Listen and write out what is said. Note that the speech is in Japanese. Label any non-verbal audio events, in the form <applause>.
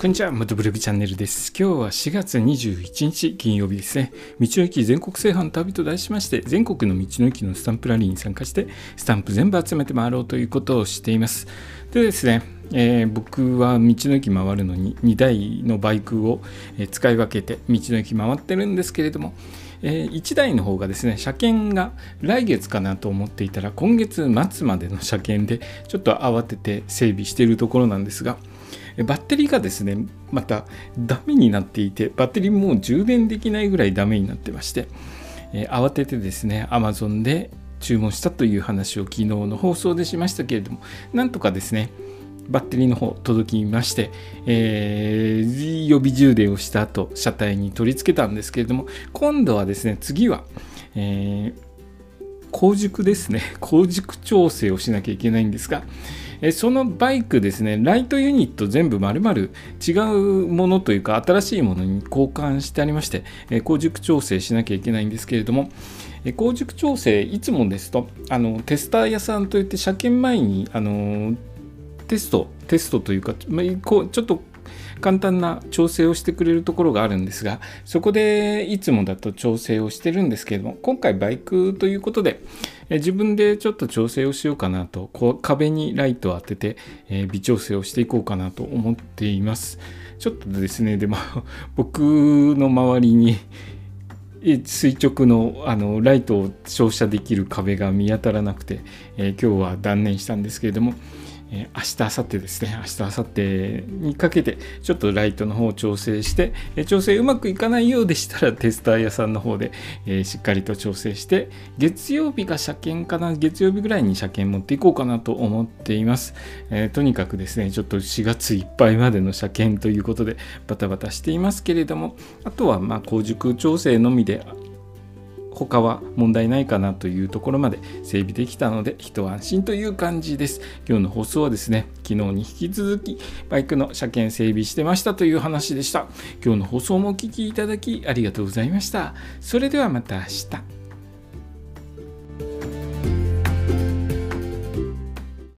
こんにちは、元ブログチャンネルです。今日は4月21日金曜日ですね。道の駅全国制覇の旅と題しまして、全国の道の駅のスタンプラリーに参加して、スタンプ全部集めて回ろうということをしています。でですね、えー、僕は道の駅回るのに2台のバイクを使い分けて道の駅回ってるんですけれども、えー、1台の方がですね車検が来月かなと思っていたら今月末までの車検でちょっと慌てて整備しているところなんですがバッテリーがですねまたダメになっていてバッテリーもう充電できないぐらいダメになってまして、えー、慌ててですね Amazon で注文したという話を昨日の放送でしましたけれどもなんとかですねバッテリーの方届きまして、えー、予備充電をした後車体に取り付けたんですけれども今度はですね次は、えー高熟ですね。<laughs> 高熟調整をしなきゃいけないんですが、えそのバイクですね。ライトユニット全部丸々違うものというか新しいものに交換してありまして、え高熟調整しなきゃいけないんですけれども高熟調整いつもですとあのテスター屋さんといって車検前にあのテストテストというか、ま、こうちょっと簡単な調整をしてくれるところがあるんですがそこでいつもだと調整をしてるんですけれども今回バイクということで自分でちょっと調整をしようかなとこう壁にライトを当てて、え微調整をしていこうかなと思っています。ちょっとですねでも <laughs> 僕の周りに垂直のあのライトを照射できる壁が見当たらなくて、えー、今日は断念したんですけれども、え明日明後日ですね。明日明後日にかけてちょっとライトの方を調整して、え調整うまくいかないようでしたらテスター屋さんの方で、えしっかりと調整して月曜日が車検かな？月曜日ぐらいに車検持っていこうかなと思っています、えとにかくですねちょっと4月いっぱいまでの車検ということでバタバタしていますけれどもあとはまあ工熟調整のみで他は問題ないかなというところまで整備できたので一安心という感じです。今日の放送はですね、昨日に引き続きバイクの車検整備してましたという話でした。今日の放送もお聴きいただきありがとうございました。それではまた明日。